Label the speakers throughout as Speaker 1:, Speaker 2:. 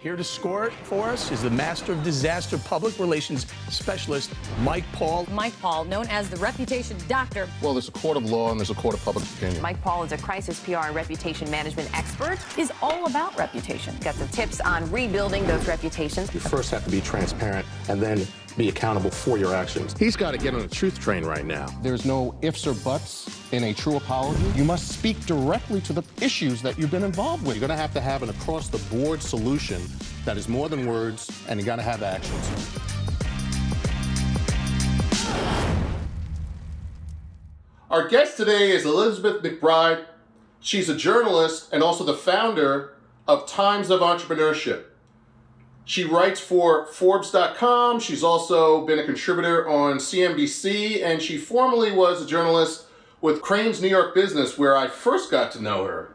Speaker 1: Here to score it for us is the Master of Disaster Public Relations Specialist, Mike Paul.
Speaker 2: Mike Paul, known as the Reputation Doctor.
Speaker 3: Well, there's a court of law and there's a court of public opinion.
Speaker 4: Mike Paul is a crisis PR and reputation management expert.
Speaker 2: Is all about reputation.
Speaker 4: Got some tips on rebuilding those reputations.
Speaker 5: You first have to be transparent and then be accountable for your actions.
Speaker 3: He's got to get on a truth train right now.
Speaker 6: There's no ifs or buts in a true apology. You must speak directly to the issues that you've been involved with.
Speaker 5: You're going to have to have an across the board solution that is more than words, and you got to have actions.
Speaker 3: Our guest today is Elizabeth MacBride. She's a journalist and also the founder of Times of Entrepreneurship. She writes for Forbes.com. She's also been a contributor on CNBC, and she formerly was a journalist with Crain's New York Business, where I first got to know her.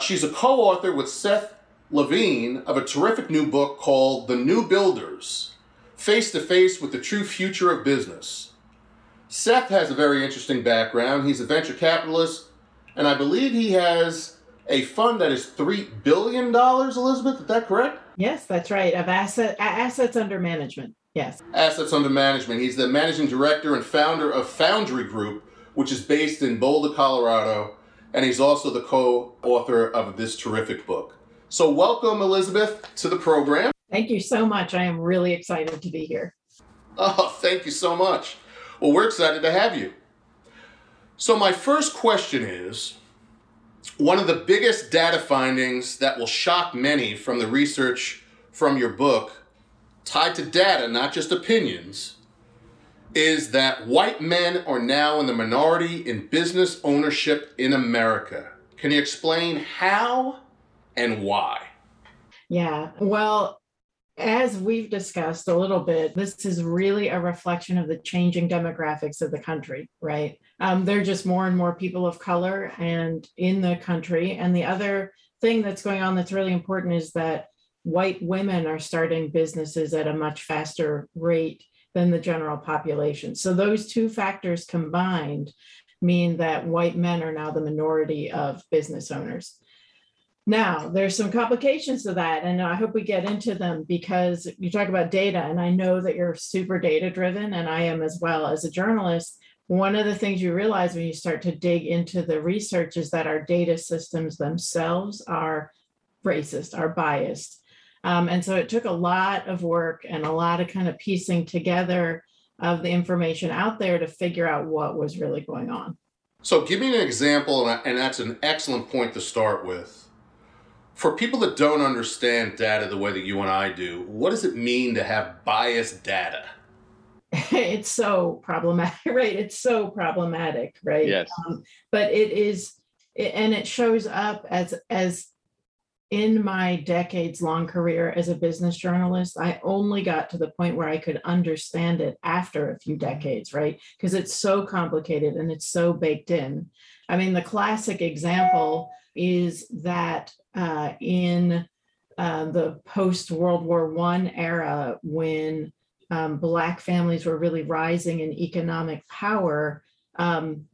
Speaker 3: She's a co author with Seth Levine of a terrific new book called The New Builders Face to Face with the True Future of Business. Seth has a very interesting background. He's a venture capitalist, and I believe he has a fund that is $3 billion, Elizabeth. Is that correct?
Speaker 7: Yes, that's right. Of asset assets under management. Yes.
Speaker 3: Assets under management. He's the managing director and founder of Foundry Group, which is based in Boulder, Colorado, and he's also the co-author of this terrific book. So welcome Elizabeth to the program.
Speaker 7: Thank you so much. I am really excited to be here.
Speaker 3: Oh, thank you so much. Well, we're excited to have you. So my first question is one of the biggest data findings that will shock many from the research from your book, tied to data, not just opinions, is that white men are now in the minority in business ownership in America. Can you explain how and why?
Speaker 7: Yeah, well, as we've discussed a little bit, this is really a reflection of the changing demographics of the country, right? Um, there are just more and more people of color and in the country. And the other thing that's going on that's really important is that white women are starting businesses at a much faster rate than the general population. So those two factors combined mean that white men are now the minority of business owners. Now, there's some complications to that, and I hope we get into them because you talk about data, and I know that you're super data driven, and I am as well as a journalist. One of the things you realize when you start to dig into the research is that our data systems themselves are racist, are biased. Um, and so it took a lot of work and a lot of kind of piecing together of the information out there to figure out what was really going on.
Speaker 3: So, give me an example, and that's an excellent point to start with. For people that don't understand data the way that you and I do, what does it mean to have biased data?
Speaker 7: it's so problematic, right? It's so problematic, right?
Speaker 3: Yes.
Speaker 7: Um, but it is, and it shows up as as in my decades long career as a business journalist, I only got to the point where I could understand it after a few decades, right? Because it's so complicated and it's so baked in. I mean, the classic example is that uh, in uh, the post World War One era, when um, Black families were really rising in economic power, um,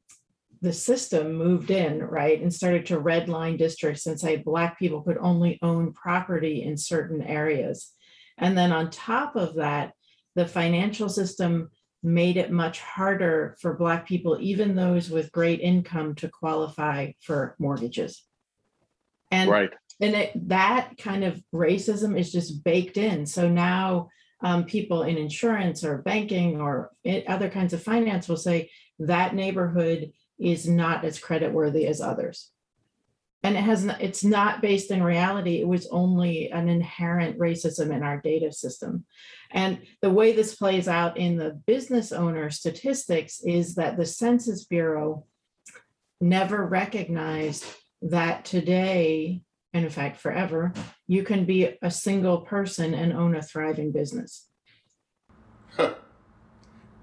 Speaker 7: the system moved in, right, and started to redline districts and say Black people could only own property in certain areas. And then on top of that, the financial system made it much harder for Black people, even those with great income, to qualify for mortgages. And,
Speaker 3: right.
Speaker 7: and it, that kind of racism is just baked in. So now um, people in insurance or banking or other kinds of finance will say that neighborhood is not as creditworthy as others. And it has it's not based in reality it was only an inherent racism in our data system. And the way this plays out in the business owner statistics is that the census bureau never recognized that today and in fact forever you can be a single person and own a thriving business
Speaker 3: huh.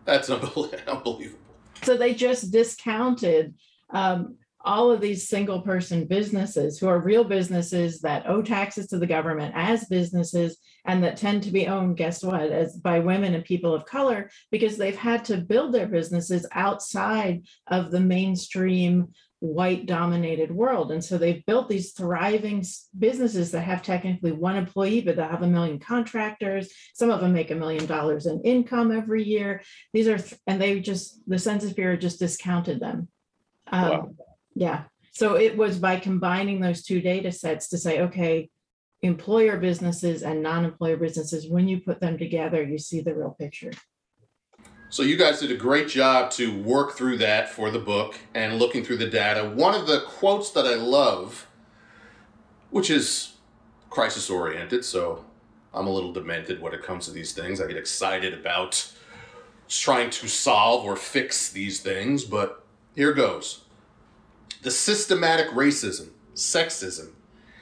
Speaker 3: that's unbelievable
Speaker 7: so they just discounted um, all of these single person businesses who are real businesses that owe taxes to the government as businesses and that tend to be owned guess what as by women and people of color because they've had to build their businesses outside of the mainstream white dominated world. And so they've built these thriving businesses that have technically one employee, but they have a million contractors. Some of them make a million dollars in income every year. These are, and they just, the Census Bureau just discounted them. Um, wow. Yeah. So it was by combining those two data sets to say, okay, employer businesses and non employer businesses, when you put them together, you see the real picture.
Speaker 3: So you guys did a great job to work through that for the book and looking through the data. One of the quotes that I love, which is crisis oriented, so I'm a little demented when it comes to these things. I get excited about trying to solve or fix these things, but here goes. The systematic racism, sexism,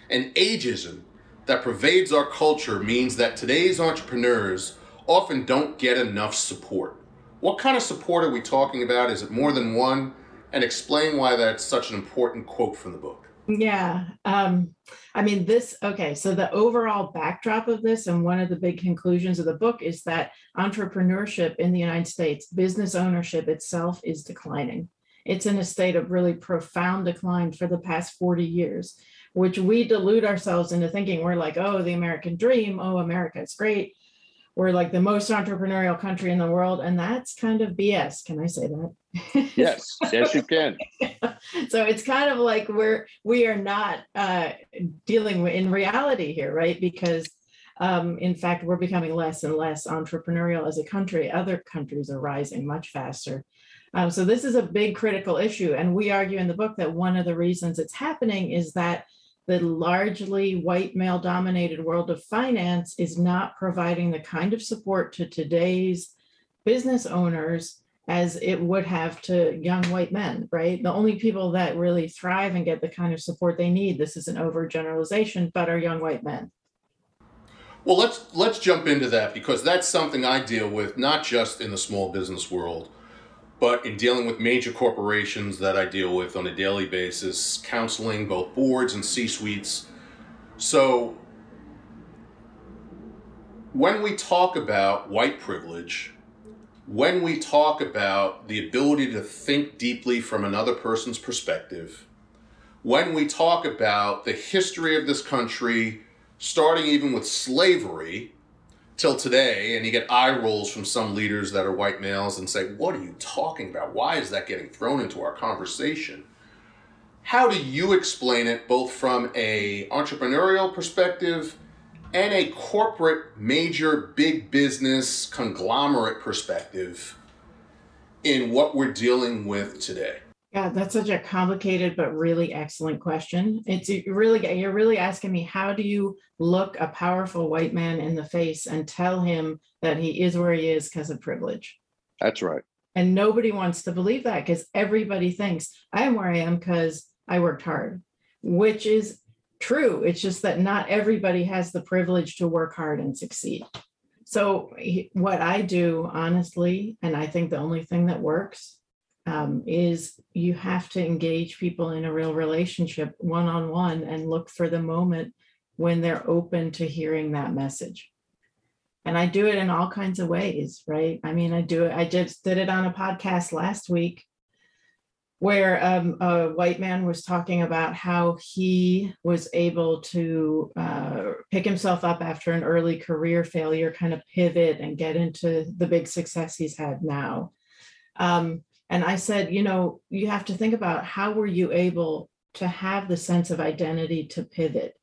Speaker 3: and ageism that pervades our culture means that today's entrepreneurs often don't get enough support. What kind of support are we talking about? Is it more than one? And explain why that's such an important quote from the book.
Speaker 7: Yeah. Um, I mean, this, okay. So, the overall backdrop of this, and one of the big conclusions of the book is that entrepreneurship in the United States, business ownership itself is declining. It's in a state of really profound decline for the past 40 years, which we delude ourselves into thinking we're like, oh, the American dream. Oh, America, is great we're like the most entrepreneurial country in the world and that's kind of bs can i say that?
Speaker 8: Yes yes you can.
Speaker 7: So it's kind of like we're we are not uh, dealing with in reality here right? Because um, in fact we're becoming less and less entrepreneurial as a country. Other countries are rising much faster. Um, so this is a big critical issue and we argue in the book that one of the reasons it's happening is that the largely white male dominated world of finance is not providing the kind of support to today's business owners as it would have to young white men, right? The only people that really thrive and get the kind of support they need, this is an overgeneralization, but are young white men.
Speaker 3: Well, let's let's jump into that because that's something I deal with not just in the small business world, but in dealing with major corporations that I deal with on a daily basis, counseling both boards and C suites. So, when we talk about white privilege, when we talk about the ability to think deeply from another person's perspective, when we talk about the history of this country, starting even with slavery, till today, and you get eye rolls from some leaders that are white males and say, What are you talking about? Why is that getting thrown into our conversation? How do you explain it both from a entrepreneurial perspective and a corporate major big business conglomerate perspective in what we're dealing with today?
Speaker 7: Yeah, that's such a complicated but really excellent question. It's really you're really asking me how do you look a powerful white man in the face and tell him that he is where he is because of privilege?
Speaker 8: That's right.
Speaker 7: And nobody wants to believe that because everybody thinks I am where I am because I worked hard, which is true. It's just that not everybody has the privilege to work hard and succeed. So, what I do, honestly, and I think the only thing that works um, is you have to engage people in a real relationship one on one and look for the moment when they're open to hearing that message. And I do it in all kinds of ways, right? I mean, I do it, I just did it on a podcast last week where um, a white man was talking about how he was able to uh, pick himself up after an early career failure, kind of pivot and get into the big success he's had now. Um, and I said, you know, you have to think about how were you able to have the sense of identity to pivot?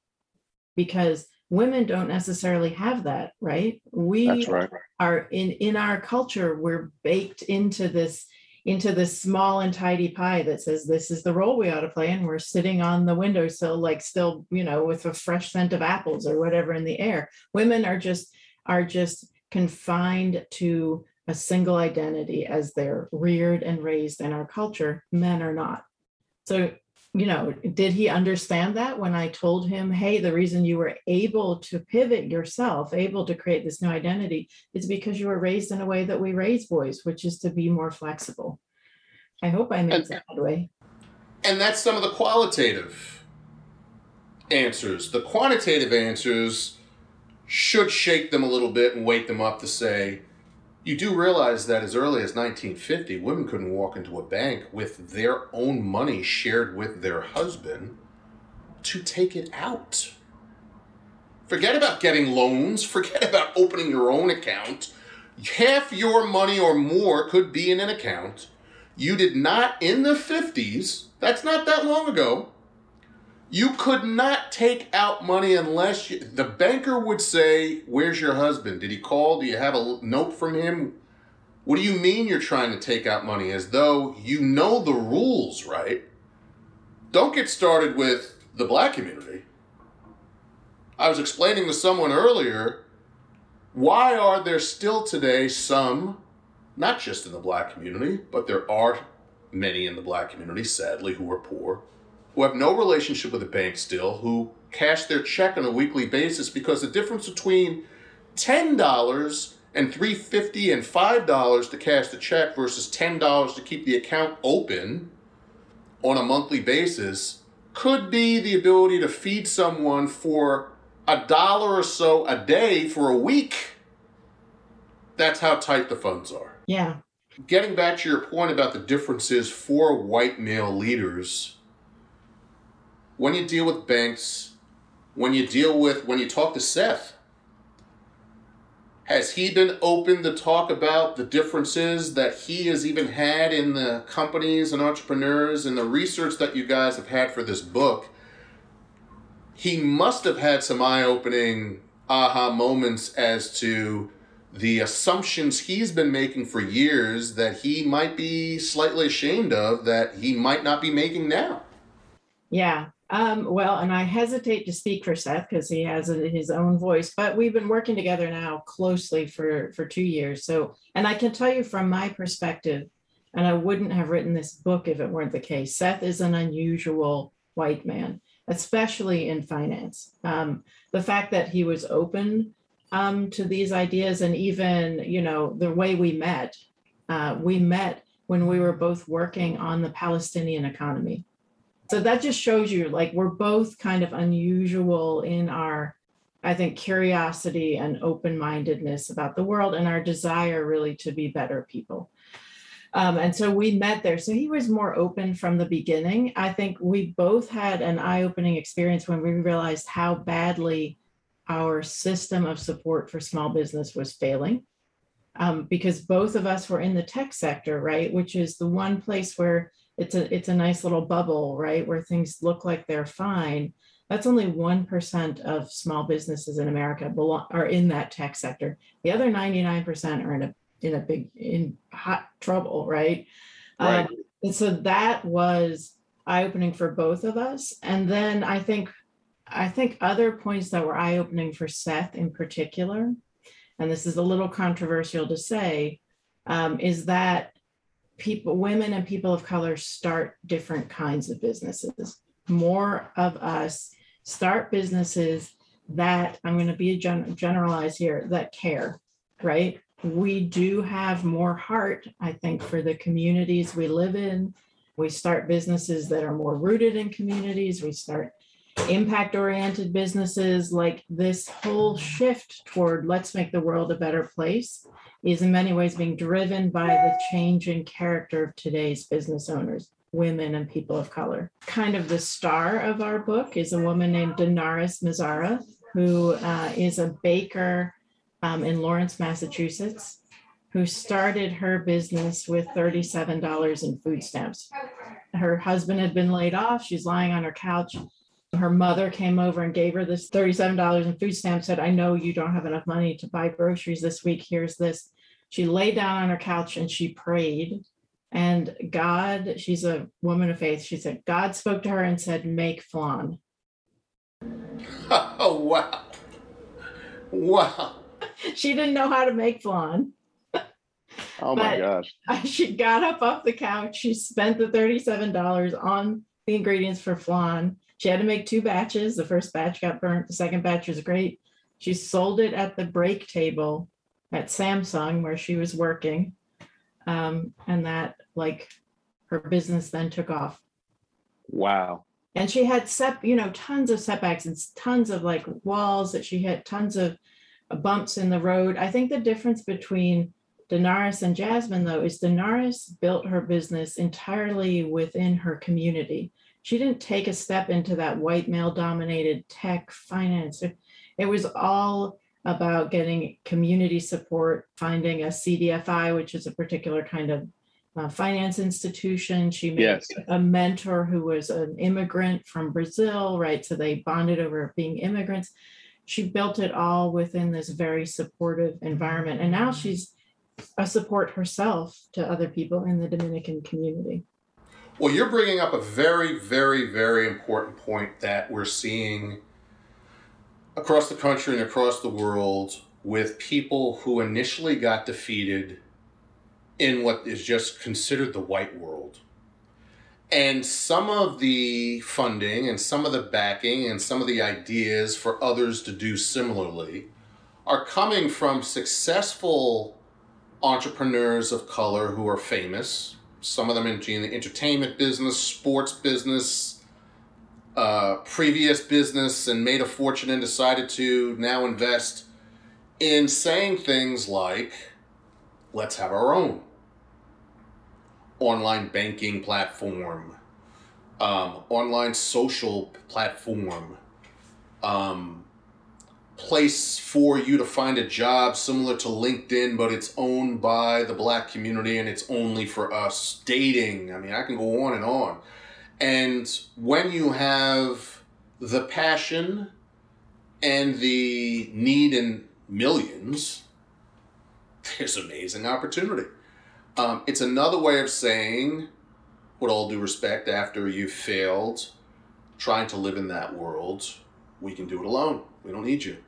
Speaker 7: Because women don't necessarily have that, right? We
Speaker 8: right.
Speaker 7: are in in our culture, we're baked into this into this small and tidy pie that says this is the role we ought to play and we're sitting on the windowsill like still you know with a fresh scent of apples or whatever in the air women are just are just confined to a single identity as they're reared and raised in our culture. Men are not. So, you know, did he understand that when I told him, hey, the reason you were able to pivot yourself, able to create this new identity, is because you were raised in a way that we raise boys, which is to be more flexible. I hope I made that way.
Speaker 3: And that's some of the qualitative answers. The quantitative answers should shake them a little bit and wake them up to say, You do realize that as early as 1950, women couldn't walk into a bank with their own money shared with their husband to take it out. Forget about getting loans, forget about opening your own account. Half your money or more could be in an account. You did not, in the 50s, that's not that long ago, you could not take out money unless you, the banker would say, Where's your husband? Did he call? Do you have a note from him? What do you mean you're trying to take out money? As though you know the rules, right? Don't get started with the black community. I was explaining to someone earlier why are there still today some, not just in the black community, but there are many in the black community, sadly, who are poor, who have no relationship with the bank still, who cash their check on a weekly basis because the difference between $10 and $3.50 and $5 to cash the check versus $10 to keep the account open on a monthly basis could be the ability to feed someone for a dollar or so a day for a week. That's how tight the funds are.
Speaker 7: Yeah.
Speaker 3: Getting back to your point about the differences for white male leaders, when you deal with banks, when you deal with, when you talk to Seth, has he been open to talk about the differences that he has even had in the companies and entrepreneurs and the research that you guys have had for this book? He must have had some eye opening aha moments as to the assumptions he's been making for years that he might be slightly ashamed of that he might not be making now.
Speaker 7: Yeah. Um, well, and I hesitate to speak for Seth because he has a, his own voice, but we've been working together now closely for for two years. So, and I can tell you from my perspective, and I wouldn't have written this book if it weren't the case. Seth is an unusual white man, especially in finance. Um, the fact that he was open um, to these ideas, and even you know the way we met, uh, we met when we were both working on the Palestinian economy so that just shows you like we're both kind of unusual in our i think curiosity and open-mindedness about the world and our desire really to be better people. Um, and so we met there. So he was more open from the beginning. I think we both had an eye-opening experience when we realized how badly our system of support for small business was failing. Um, because both of us were in the tech sector right which is the one place where it's a it's a nice little bubble, right, where things look like they're fine. That's only one percent of small businesses in America belong are in that tech sector. The other ninety nine percent are in a in a big in hot trouble, right?
Speaker 8: Right.
Speaker 7: Um, and so that was eye opening for both of us. And then I think I think other points that were eye opening for Seth in particular, and this is a little controversial to say, um, is that people, women and people of color start different kinds of businesses. More of us start businesses that I'm going to be a gen- generalize here that care, right? We do have more heart, I think, for the communities we live in. We start businesses that are more rooted in communities. We start impact oriented businesses like this whole shift toward let's make the world a better place is in many ways being driven by the changing character of today's business owners, women and people of color. Kind of the star of our book is a woman named Danaris Mazzara, who uh, is a baker um, in Lawrence, Massachusetts, who started her business with $37 in food stamps. Her husband had been laid off. She's lying on her couch. Her mother came over and gave her this $37 in food stamps, said, I know you don't have enough money to buy groceries this week. Here's this. She lay down on her couch and she prayed. And God, she's a woman of faith. She said, God spoke to her and said, Make flan.
Speaker 3: Oh, wow. Wow.
Speaker 7: She didn't know how to make flan.
Speaker 8: Oh my gosh.
Speaker 7: She got up off the couch. She spent the $37 on the ingredients for flan. She had to make two batches. The first batch got burnt, the second batch was great. She sold it at the break table at Samsung where she was working. Um, and that, like, her business then took off.
Speaker 8: Wow.
Speaker 7: And she had set, you know, tons of setbacks and tons of like walls that she had tons of uh, bumps in the road. I think the difference between Danaris and Jasmine, though, is Danaris built her business entirely within her community. She didn't take a step into that white male dominated tech finance. It, it was all about getting community support, finding a CDFI, which is a particular kind of uh, finance institution. She met
Speaker 8: Yes.
Speaker 7: a mentor who was an immigrant from Brazil, right? So they bonded over being immigrants. She built it all within this very supportive environment. And now she's a support herself to other people in the Dominican community.
Speaker 3: Well, you're bringing up a very, very, very important point that we're seeing across the country and across the world with people who initially got defeated in what is just considered the white world. And some of the funding and some of the backing and some of the ideas for others to do similarly are coming from successful entrepreneurs of color who are famous. Some of them in the entertainment business, sports business, uh, previous business, and made a fortune and decided to now invest in saying things like, let's have our own online banking platform, um, online social platform, um, place for you to find a job similar to LinkedIn, but it's owned by the black community and it's only for us. Dating, I mean, I can go on and on. And when you have the passion and the need in millions, there's amazing opportunity. Um, it's another way of saying, with all due respect, after you've failed trying to live in that world, we can do it alone. We don't need you.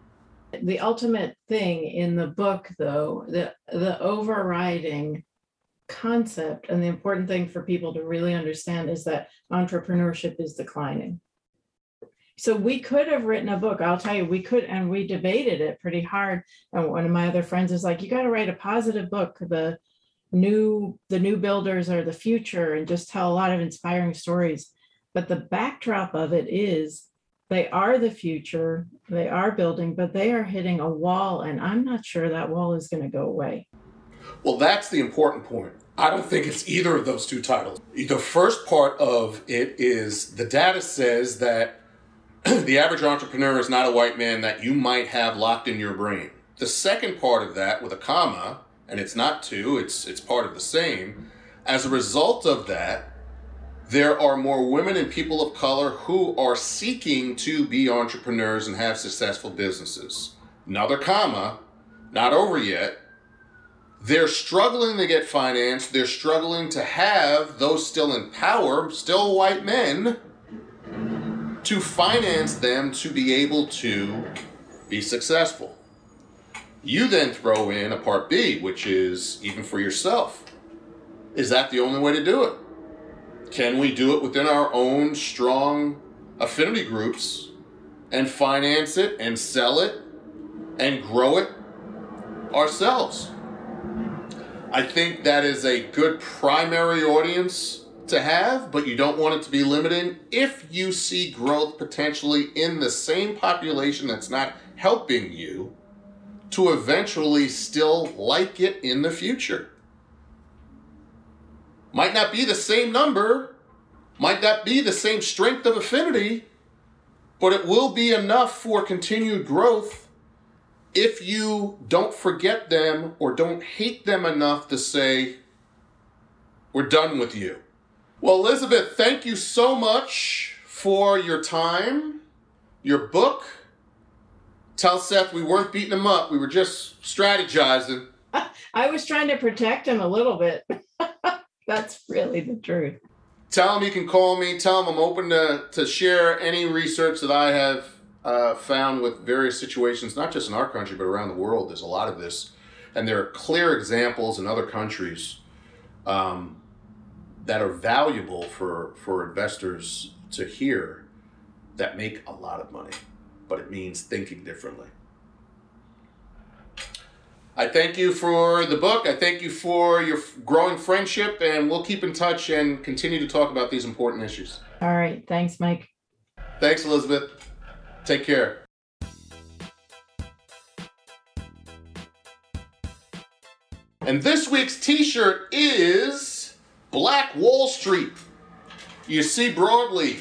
Speaker 7: The ultimate thing in the book, though, the, the overriding concept and the important thing for people to really understand is that entrepreneurship is declining. So we could have written a book. I'll tell you, we could, and we debated it pretty hard. And one of my other friends is like, you got to write a positive book. The new, the new builders are the future, and just tell a lot of inspiring stories. But the backdrop of it is they are the future, they are building, but they are hitting a wall, and I'm not sure that wall is going to go away.
Speaker 3: Well, that's the important point. I don't think it's either of those two titles. The first part of it is the data says that the average entrepreneur is not a white man that you might have locked in your brain. The second part of that with a comma, and it's not two, it's it's part of the same. As a result of that, there are more women and people of color who are seeking to be entrepreneurs and have successful businesses. Another comma, not over yet. They're struggling to get financed. They're struggling to have those still in power, still white men, to finance them to be able to be successful. You then throw in a part B, which is even for yourself. Is that the only way to do it? Can we do it within our own strong affinity groups and finance it and sell it and grow it ourselves? I think that is a good primary audience to have, but you don't want it to be limiting if you see growth potentially in the same population that's not helping you to eventually still like it in the future. Might not be the same number, might not be the same strength of affinity, but it will be enough for continued growth if you don't forget them or don't hate them enough to say, we're done with you. Well, Elizabeth, thank you so much for your time, your book. Tell Seth we weren't beating him up, we were just strategizing.
Speaker 7: I was trying to protect him a little bit. That's really the truth.
Speaker 3: Tell them you can call me. Tell them I'm open to, to share any research that I have uh, found with various situations, not just in our country, but around the world. There's a lot of this. And there are clear examples in other countries um, that are valuable for, for investors to hear that make a lot of money, but it means thinking differently. I thank you for the book. I thank you for your growing friendship, and we'll keep in touch and continue to talk about these important issues.
Speaker 7: All right. Thanks, Mike.
Speaker 3: Thanks, Elizabeth. Take care. And this week's t shirt is Black Wall Street. You see broadly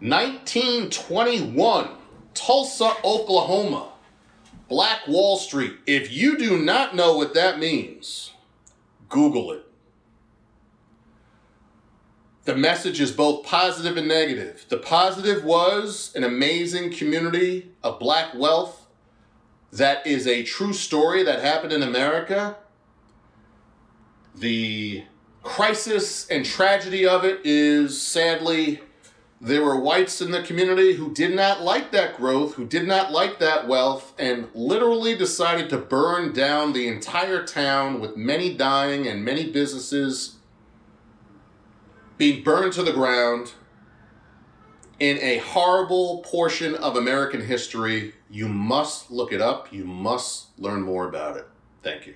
Speaker 3: 1921, Tulsa, Oklahoma. Black Wall Street. If you do not know what that means, Google it. The message is both positive and negative. The positive was an amazing community of black wealth that is a true story that happened in America. The crisis and tragedy of it is sadly there were whites in the community who did not like that growth, who did not like that wealth, and literally decided to burn down the entire town with many dying and many businesses being burned to the ground in a horrible portion of American history. You must look it up, you must learn more about it. Thank you.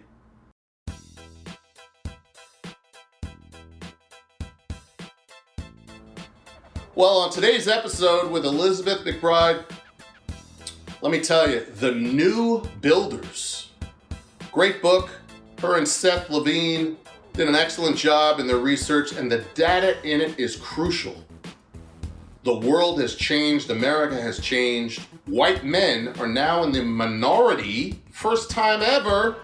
Speaker 3: Well, on today's episode with Elizabeth MacBride, let me tell you, The New Builders. Great book. Her and Seth Levine did an excellent job in their research, and the data in it is crucial. The world has changed, America has changed. White men are now in the minority, first time ever,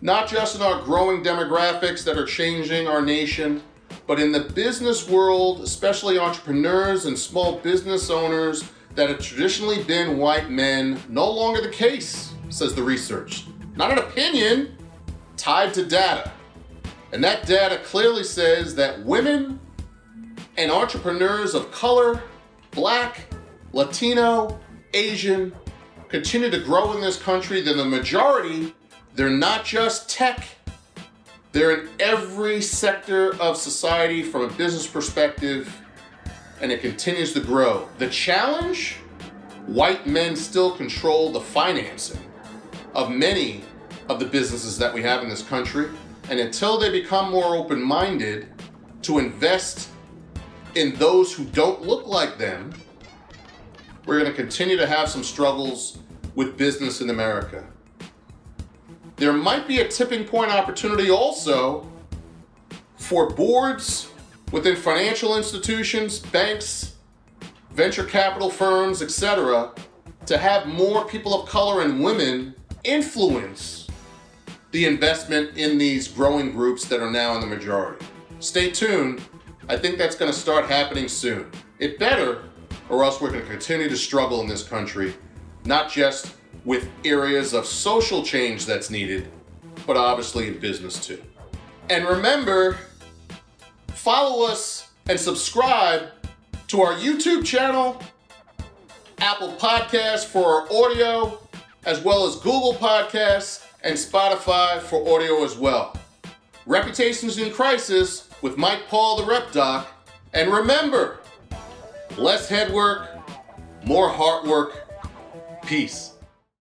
Speaker 3: not just in our growing demographics that are changing our nation, but in the business world, especially entrepreneurs and small business owners that have traditionally been white men, no longer the case, says the research. Not an opinion, tied to data. And that data clearly says that women and entrepreneurs of color, black, Latino, Asian, continue to grow in this country, then the majority, they're not just tech they're in every sector of society from a business perspective, and it continues to grow. The challenge white men still control the financing of many of the businesses that we have in this country. And until they become more open minded to invest in those who don't look like them, we're going to continue to have some struggles with business in America there might be a tipping point opportunity also for boards within financial institutions, banks, venture capital firms, etc., to have more people of color and women influence the investment in these growing groups that are now in the majority. Stay tuned. I think that's going to start happening soon. It better, or else we're going to continue to struggle in this country, not just with areas of social change that's needed, but obviously in business too. And remember, follow us and subscribe to our YouTube channel, Apple Podcasts for our audio, as well as Google Podcasts and Spotify for audio as well. Reputations in Crisis with Mike Paul, the Rep Doc. And remember, less head work, more heart work. Peace.